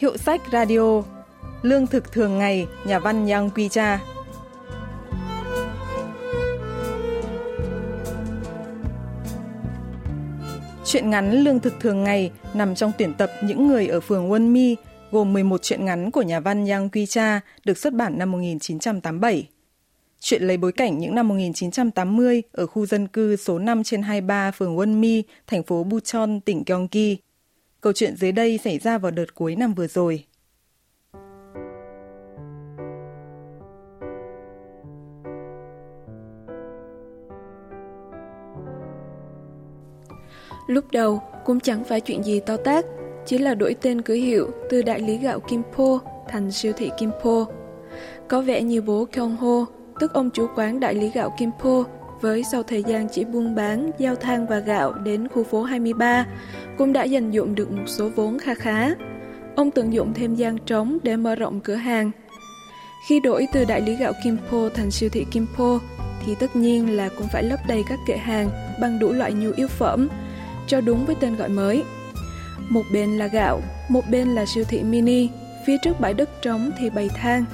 Hiệu sách radio Lương thực thường ngày, nhà văn Yang Quy Cha Chuyện ngắn Lương thực thường ngày nằm trong tuyển tập Những người ở phường Quân Mi, gồm 11 chuyện ngắn của nhà văn Yang Quy Cha, được xuất bản năm 1987. Chuyện lấy bối cảnh những năm 1980 ở khu dân cư số 5 trên 23 phường Quân Mi, thành phố Bucheon, tỉnh Gyeonggi. Câu chuyện dưới đây xảy ra vào đợt cuối năm vừa rồi. Lúc đầu cũng chẳng phải chuyện gì to tát, chỉ là đổi tên cửa hiệu từ đại lý gạo Kimpo thành siêu thị Kimpo. Có vẻ như bố Kyung Ho, tức ông chủ quán đại lý gạo Kimpo, với sau thời gian chỉ buôn bán, giao than và gạo đến khu phố 23, cũng đã dành dụng được một số vốn kha khá. Ông tận dụng thêm gian trống để mở rộng cửa hàng. Khi đổi từ đại lý gạo Kimpo thành siêu thị Kimpo, thì tất nhiên là cũng phải lấp đầy các kệ hàng bằng đủ loại nhu yếu phẩm, cho đúng với tên gọi mới. Một bên là gạo, một bên là siêu thị mini, phía trước bãi đất trống thì bày than.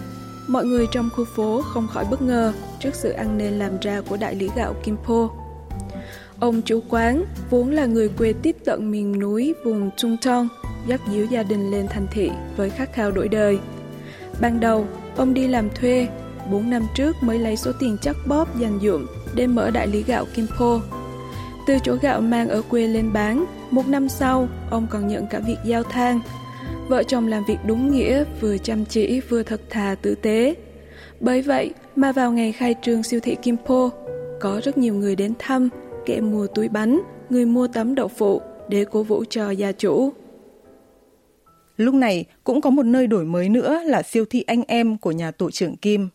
Mọi người trong khu phố không khỏi bất ngờ trước sự ăn nên làm ra của đại lý gạo Kimpo. Ông chủ quán vốn là người quê tiếp tận miền núi vùng Trung Thong, dắt díu gia đình lên thành thị với khát khao đổi đời. Ban đầu, ông đi làm thuê, 4 năm trước mới lấy số tiền chắc bóp dành dụm để mở đại lý gạo Kimpo từ chỗ gạo mang ở quê lên bán, một năm sau, ông còn nhận cả việc giao thang. Vợ chồng làm việc đúng nghĩa, vừa chăm chỉ vừa thật thà tử tế. Bởi vậy mà vào ngày khai trương siêu thị Kimpo, có rất nhiều người đến thăm, kẻ mua túi bánh, người mua tấm đậu phụ để cố vũ cho gia chủ. Lúc này cũng có một nơi đổi mới nữa là siêu thị anh em của nhà tổ trưởng Kim.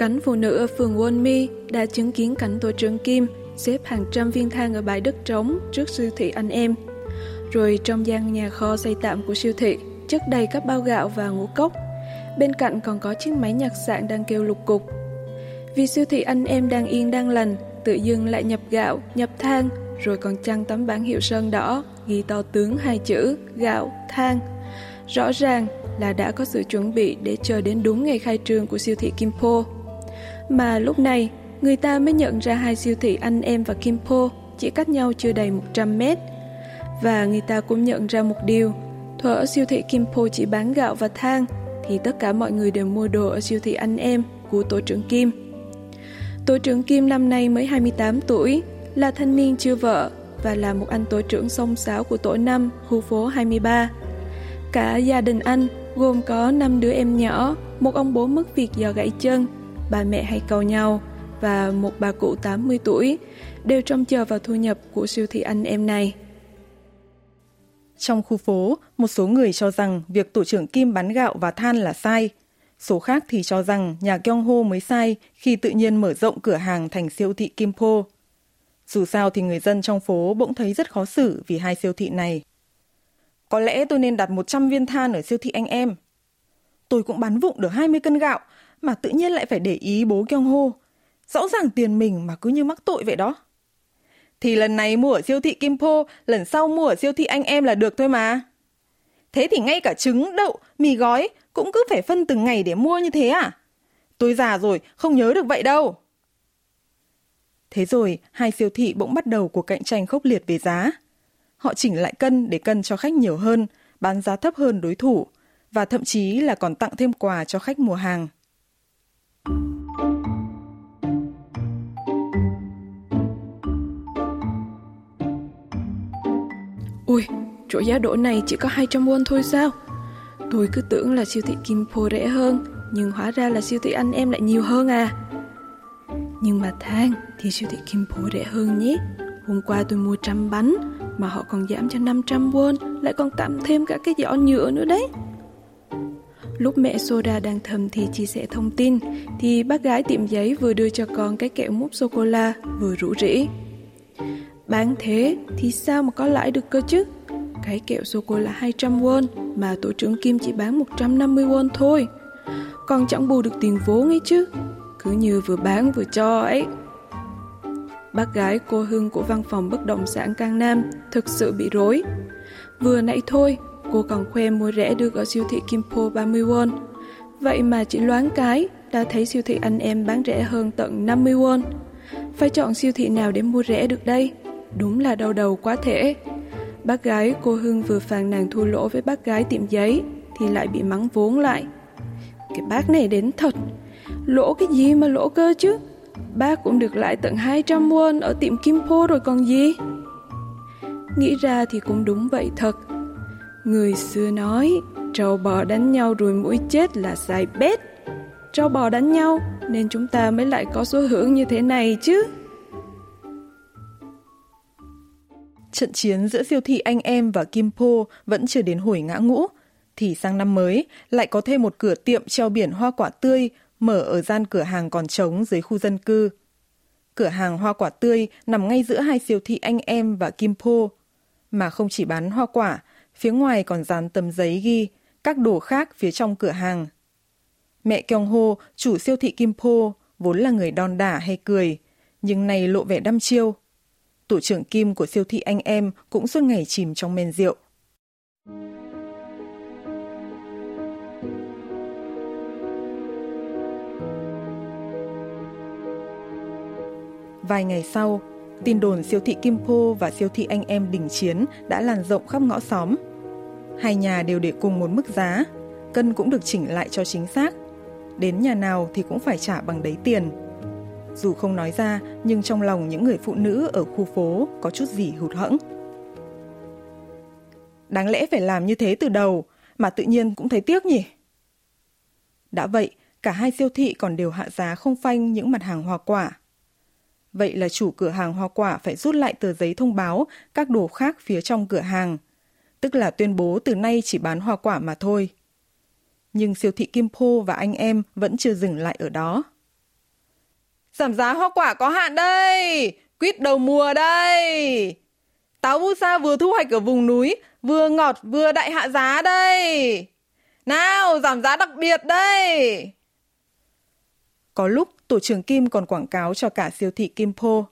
Cánh phụ nữ ở phường Won Mi đã chứng kiến cảnh tổ trưởng Kim xếp hàng trăm viên than ở bãi đất trống trước siêu thị anh em. Rồi trong gian nhà kho xây tạm của siêu thị, chất đầy các bao gạo và ngũ cốc. Bên cạnh còn có chiếc máy nhặt sạn đang kêu lục cục. Vì siêu thị anh em đang yên đang lành, tự dưng lại nhập gạo, nhập than, rồi còn chăng tấm bảng hiệu sơn đỏ, ghi to tướng hai chữ gạo, than. Rõ ràng là đã có sự chuẩn bị để chờ đến đúng ngày khai trương của siêu thị Kimpo. Mà lúc này, người ta mới nhận ra hai siêu thị anh em và Kimpo chỉ cách nhau chưa đầy 100 mét. Và người ta cũng nhận ra một điều, thuở ở siêu thị Kimpo chỉ bán gạo và than, thì tất cả mọi người đều mua đồ ở siêu thị anh em của tổ trưởng Kim. Tổ trưởng Kim năm nay mới 28 tuổi, là thanh niên chưa vợ và là một anh tổ trưởng song sáo của tổ 5, khu phố 23. Cả gia đình anh gồm có 5 đứa em nhỏ, một ông bố mất việc do gãy chân ba mẹ hay cầu nhau và một bà cụ 80 tuổi đều trông chờ vào thu nhập của siêu thị anh em này. Trong khu phố, một số người cho rằng việc tổ trưởng Kim bán gạo và than là sai. Số khác thì cho rằng nhà Kyung Ho mới sai khi tự nhiên mở rộng cửa hàng thành siêu thị kim po Dù sao thì người dân trong phố bỗng thấy rất khó xử vì hai siêu thị này. Có lẽ tôi nên đặt 100 viên than ở siêu thị anh em. Tôi cũng bán vụng được 20 cân gạo mà tự nhiên lại phải để ý bố Kyung Ho. Rõ ràng tiền mình mà cứ như mắc tội vậy đó. Thì lần này mua ở siêu thị kim po lần sau mua ở siêu thị anh em là được thôi mà. Thế thì ngay cả trứng, đậu, mì gói cũng cứ phải phân từng ngày để mua như thế à? Tôi già rồi, không nhớ được vậy đâu. Thế rồi, hai siêu thị bỗng bắt đầu cuộc cạnh tranh khốc liệt về giá. Họ chỉnh lại cân để cân cho khách nhiều hơn, bán giá thấp hơn đối thủ, và thậm chí là còn tặng thêm quà cho khách mua hàng. Ui, chỗ giá đỗ này chỉ có 200 won thôi sao? Tôi cứ tưởng là siêu thị Kimpo rẻ hơn, nhưng hóa ra là siêu thị anh em lại nhiều hơn à. Nhưng mà than thì siêu thị Kimpo rẻ hơn nhé. Hôm qua tôi mua trăm bánh, mà họ còn giảm cho 500 won, lại còn tặng thêm cả cái giỏ nhựa nữa đấy. Lúc mẹ Soda đang thầm thì chia sẻ thông tin, thì bác gái tiệm giấy vừa đưa cho con cái kẹo mút sô-cô-la, vừa rủ rỉ. Bán thế thì sao mà có lãi được cơ chứ? Cái kẹo sô-cô-la 200 won mà tổ trưởng Kim chỉ bán 150 won thôi. Còn chẳng bù được tiền vốn ấy chứ. cứ như vừa bán vừa cho ấy. Bác gái cô Hương của văn phòng bất động sản Cang Nam thực sự bị rối. Vừa nãy thôi, cô còn khoe mua rẻ được ở siêu thị Kimpo 30 won. Vậy mà chỉ loáng cái, đã thấy siêu thị anh em bán rẻ hơn tận 50 won. Phải chọn siêu thị nào để mua rẻ được đây? Đúng là đau đầu quá thể. Bác gái cô Hương vừa phàn nàn thua lỗ với bác gái tiệm giấy thì lại bị mắng vốn lại. Cái bác này đến thật, lỗ cái gì mà lỗ cơ chứ? Bác cũng được lại tận 200 won ở tiệm Kimpo rồi còn gì? Nghĩ ra thì cũng đúng vậy thật. Người xưa nói, trâu bò đánh nhau rồi mũi chết là sai bét. Trâu bò đánh nhau nên chúng ta mới lại có số hưởng như thế này chứ. Trận chiến giữa siêu thị anh em và kim po vẫn chưa đến hồi ngã ngũ, thì sang năm mới lại có thêm một cửa tiệm treo biển hoa quả tươi mở ở gian cửa hàng còn trống dưới khu dân cư. Cửa hàng hoa quả tươi nằm ngay giữa hai siêu thị anh em và kim po mà không chỉ bán hoa quả, phía ngoài còn dán tấm giấy ghi các đồ khác phía trong cửa hàng. Mẹ Kyung Ho, chủ siêu thị Kim Po vốn là người đon đả hay cười, nhưng nay lộ vẻ đăm chiêu. Tổ trưởng Kim của siêu thị anh em cũng suốt ngày chìm trong men rượu. Vài ngày sau, tin đồn siêu thị Kim Po và siêu thị anh em đình chiến đã lan rộng khắp ngõ xóm. Hai nhà đều để cùng một mức giá, cân cũng được chỉnh lại cho chính xác. Đến nhà nào thì cũng phải trả bằng đấy tiền. Dù không nói ra, nhưng trong lòng những người phụ nữ ở khu phố có chút gì hụt hẫng. Đáng lẽ phải làm như thế từ đầu, mà tự nhiên cũng thấy tiếc nhỉ? Đã vậy, cả hai siêu thị còn đều hạ giá không phanh những mặt hàng hoa quả. Vậy là chủ cửa hàng hoa quả phải rút lại tờ giấy thông báo các đồ khác phía trong cửa hàng. Tức là tuyên bố từ nay chỉ bán hoa quả mà thôi. Nhưng siêu thị Kim Po và anh em vẫn chưa dừng lại ở đó. Giảm giá hoa quả có hạn đây! Quýt đầu mùa đây! Táo bu sa vừa thu hoạch ở vùng núi, vừa ngọt vừa đại hạ giá đây! Nào, giảm giá đặc biệt đây! Có lúc tổ trưởng Kim còn quảng cáo cho cả siêu thị Kim Po.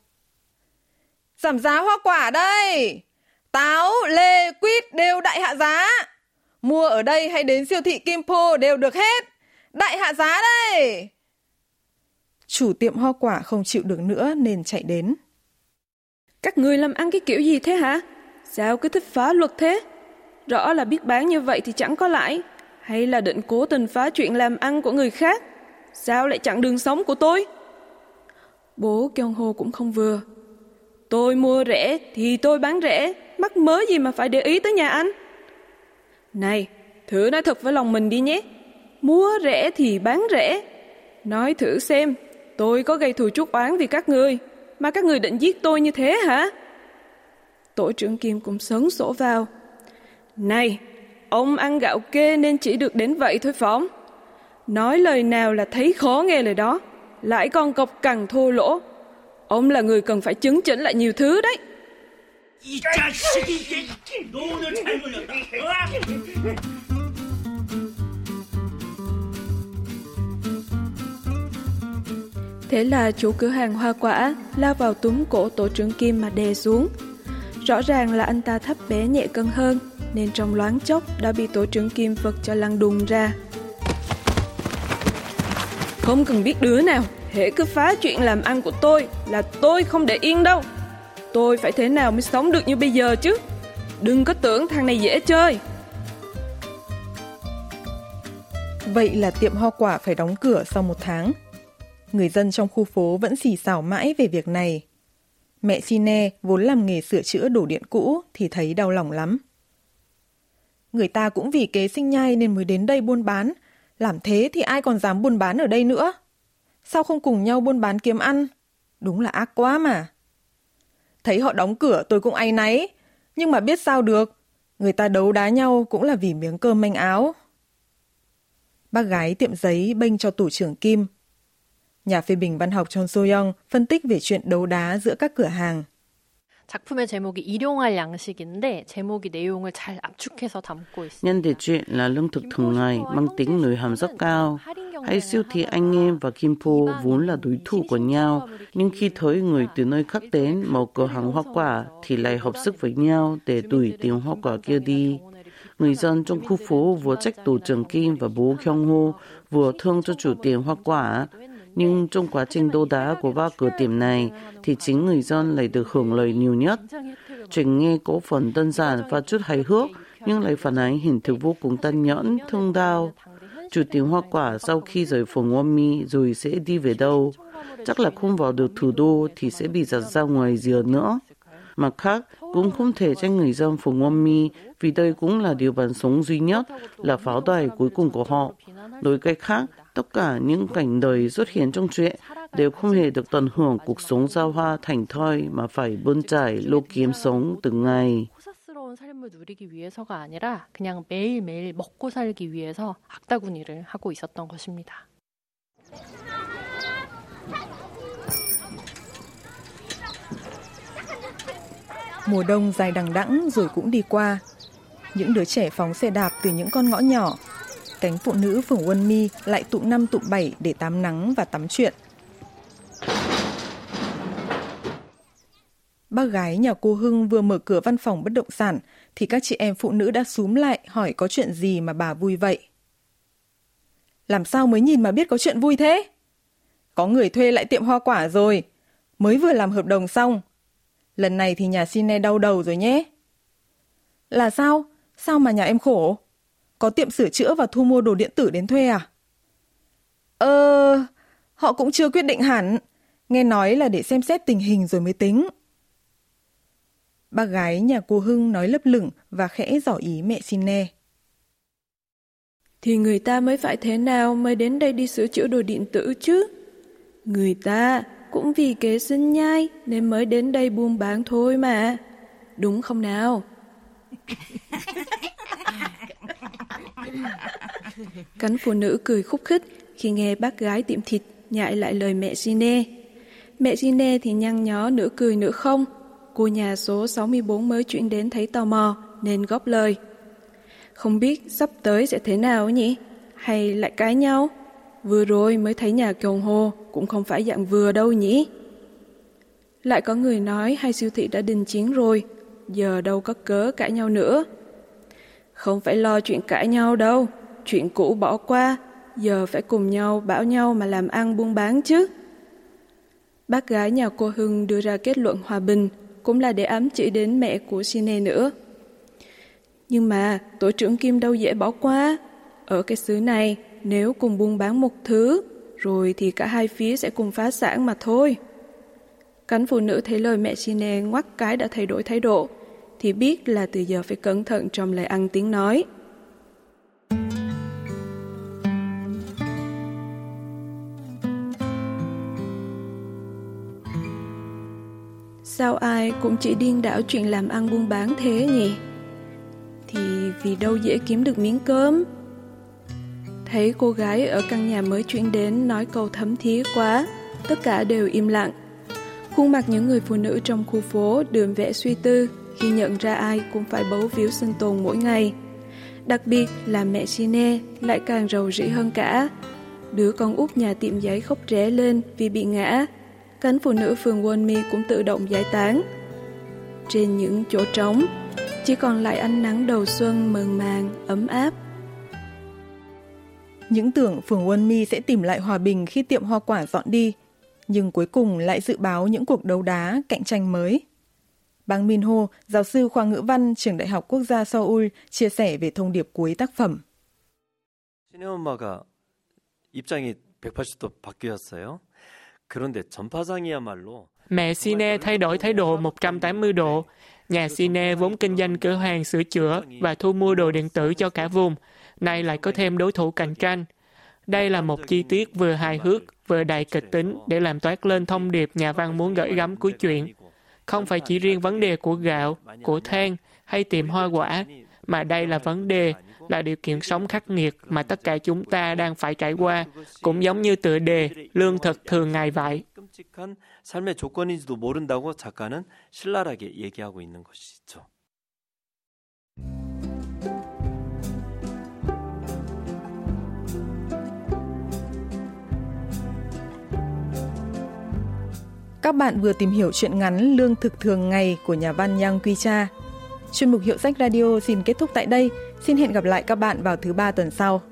Giảm giá hoa quả đây! Táo, lê, quýt đều đại hạ giá. Mua ở đây hay đến siêu thị Kim Po đều được hết. Đại hạ giá đây! Chủ tiệm hoa quả không chịu được nữa nên chạy đến. Các người làm ăn cái kiểu gì thế hả? Sao cứ thích phá luật thế? Rõ là biết bán như vậy thì chẳng có lãi. Hay là định cố tình phá chuyện làm ăn của người khác? Sao lại chặn đường sống của tôi? Bố Kyung Ho cũng không vừa. Tôi mua rẻ thì tôi bán rẻ, mắc mớ gì mà phải để ý tới nhà anh? Này, thử nói thật với lòng mình đi nhé. Mua rẻ thì bán rẻ. Nói thử xem, tôi có gây thù chuốc oán vì các người, mà các người định giết tôi như thế hả? Tổ trưởng Kim cũng sớn sổ vào. Này, ông ăn gạo kê nên chỉ được đến vậy thôi phóng nói lời nào là thấy khó nghe lời đó, lại còn cọc cằn thô lỗ. Ông là người cần phải chứng chỉnh lại nhiều thứ đấy. Thế là chủ cửa hàng hoa quả lao vào túm cổ tổ trưởng Kim mà đè xuống. Rõ ràng là anh ta thấp bé nhẹ cân hơn, nên trong loáng chốc đã bị tổ trưởng Kim vật cho lăn đùng ra. Không cần biết đứa nào, hễ cứ phá chuyện làm ăn của tôi là tôi không để yên đâu. Tôi phải thế nào mới sống được như bây giờ chứ? Đừng có tưởng thằng này dễ chơi. Vậy là tiệm hoa quả phải đóng cửa sau một tháng. Người dân trong khu phố vẫn xì xào mãi về việc này. Mẹ Sine vốn làm nghề sửa chữa đổ điện cũ thì thấy đau lòng lắm. Người ta cũng vì kế sinh nhai nên mới đến đây buôn bán, làm thế thì ai còn dám buôn bán ở đây nữa? Sao không cùng nhau buôn bán kiếm ăn? Đúng là ác quá mà. Thấy họ đóng cửa, tôi cũng áy náy. Nhưng mà biết sao được. Người ta đấu đá nhau cũng là vì miếng cơm manh áo. Bác gái tiệm giấy bênh cho tủ trưởng Kim. Nhà phê bình văn học John So-young phân tích về chuyện đấu đá giữa các cửa hàng. Nhân thể truyện là lương thực thường ngày mang tính nội hàm rất cao. hay siêu thị anh em và Kimpo vốn là đối thủ của nhau, nhưng khi thấy người từ nơi khác đến mở cửa hàng hoa quả thì lại hợp sức với nhau để đuổi tiền hoa quả kia đi. Người dân trong khu phố vừa trách tổ trưởng Kim và bố Kyung Ho vừa thương cho chủ tiệm hoa quả. Nhưng trong quá trình đô đá của ba cửa tiệm này thì chính người dân lại được hưởng lợi nhiều nhất. Chuyện nghe có phần đơn giản và chút hài hước nhưng lại phản ánh hình thức vô cùng tàn nhẫn, thương đau. Chủ tiệm hoa quả sau khi rời phường Wami rồi sẽ đi về đâu? Chắc là không vào được thủ đô thì sẽ bị giặt ra ngoài rìa nữa. Mặt khác, cũng không thể trách người dân phường Wami vì đây cũng là điều bàn sống duy nhất, là pháo đài cuối cùng của họ Đối cách khác, tất cả những cảnh đời xuất hiện trong chuyện đều không hề được tận hưởng cuộc sống giao hoa thành thoi mà phải bươn trải lô kiếm sống từng ngày. 삶을 누리기 위해서가 아니라 그냥 매일매일 먹고 살기 위해서 악다구니를 하고 있었던 것입니다. Mùa đông dài đằng đẵng rồi cũng đi qua. Những đứa trẻ phóng xe đạp từ những con ngõ nhỏ. Cánh phụ nữ phường Quân Mi lại tụ năm tụ bảy để tắm nắng và tắm chuyện. Bác gái nhà cô Hưng vừa mở cửa văn phòng bất động sản thì các chị em phụ nữ đã súm lại hỏi có chuyện gì mà bà vui vậy. Làm sao mới nhìn mà biết có chuyện vui thế? Có người thuê lại tiệm hoa quả rồi, mới vừa làm hợp đồng xong. Lần này thì nhà Sine đau đầu rồi nhé. Là sao? Sao mà nhà em khổ? Có tiệm sửa chữa và thu mua đồ điện tử đến thuê à? Ờ, họ cũng chưa quyết định hẳn. Nghe nói là để xem xét tình hình rồi mới tính. Bác gái nhà cô Hưng nói lấp lửng và khẽ dò ý mẹ Sine. Thì người ta mới phải thế nào mới đến đây đi sửa chữa đồ điện tử chứ? Người ta cũng vì kế sinh nhai nên mới đến đây buôn bán thôi mà. Đúng không nào? cắn phụ nữ cười khúc khích khi nghe bác gái tiệm thịt nhại lại lời mẹ Gine. Mẹ Gine thì nhăn nhó nửa cười nửa không. Cô nhà số 64 mới chuyển đến thấy tò mò nên góp lời. Không biết sắp tới sẽ thế nào nhỉ? Hay lại cãi nhau? Vừa rồi mới thấy nhà Kiều Hồ cũng không phải dạng vừa đâu nhỉ? Lại có người nói hai siêu thị đã đình chiến rồi, giờ đâu có cớ cãi nhau nữa. Không phải lo chuyện cãi nhau đâu, chuyện cũ bỏ qua, giờ phải cùng nhau bảo nhau mà làm ăn buôn bán chứ. Bác gái nhà cô Hưng đưa ra kết luận hòa bình cũng là để ám chỉ đến mẹ của Sine nữa. Nhưng mà tổ trưởng Kim đâu dễ bỏ qua. Ở cái xứ này, nếu cùng buôn bán một thứ, rồi thì cả hai phía sẽ cùng phá sản mà thôi. Cánh phụ nữ thấy lời mẹ Sine ngoắc cái đã thay đổi thái độ, thì biết là từ giờ phải cẩn thận trong lời ăn tiếng nói. Sao ai cũng chỉ điên đảo chuyện làm ăn buôn bán thế nhỉ? Thì vì đâu dễ kiếm được miếng cơm. Thấy cô gái ở căn nhà mới chuyển đến nói câu thấm thía quá, tất cả đều im lặng. Khuôn mặt những người phụ nữ trong khu phố đường vẽ suy tư khi nhận ra ai cũng phải bấu víu sinh tồn mỗi ngày. Đặc biệt là mẹ Chine lại càng rầu rĩ hơn cả. Đứa con út nhà tiệm giấy khóc ré lên vì bị ngã. Cánh phụ nữ phường Wonmi cũng tự động giải tán. Trên những chỗ trống, chỉ còn lại ánh nắng đầu xuân mờn màng, ấm áp. Những tưởng phường Wonmi sẽ tìm lại hòa bình khi tiệm hoa quả dọn đi, nhưng cuối cùng lại dự báo những cuộc đấu đá, cạnh tranh mới. Bang Min Ho, giáo sư khoa ngữ văn trường Đại học Quốc gia Seoul, chia sẻ về thông điệp cuối tác phẩm. 시네엄마가 입장이 180도 바뀌었어요. 그런데 전파상이야말로 Mẹ Sine thay đổi thái độ 180 độ. Nhà Sine vốn kinh doanh cửa hàng sửa chữa và thu mua đồ điện tử cho cả vùng, nay lại có thêm đối thủ cạnh tranh. Đây là một chi tiết vừa hài hước, vừa đầy kịch tính để làm toát lên thông điệp nhà văn muốn gửi gắm cuối chuyện. Không phải chỉ riêng vấn đề của gạo, của than hay tiệm hoa quả, mà đây là vấn đề, là điều kiện sống khắc nghiệt mà tất cả chúng ta đang phải trải qua, cũng giống như tựa đề lương thực thường ngày vậy. 끔찍한 삶의 조건인지도 모른다고 작가는 신랄하게 얘기하고 있는 것이죠. Các bạn vừa tìm hiểu chuyện ngắn Lương thực thường ngày của nhà văn Yang Quy Cha. Chuyên mục Hiệu sách Radio xin kết thúc tại đây. Xin hẹn gặp lại các bạn vào thứ ba tuần sau.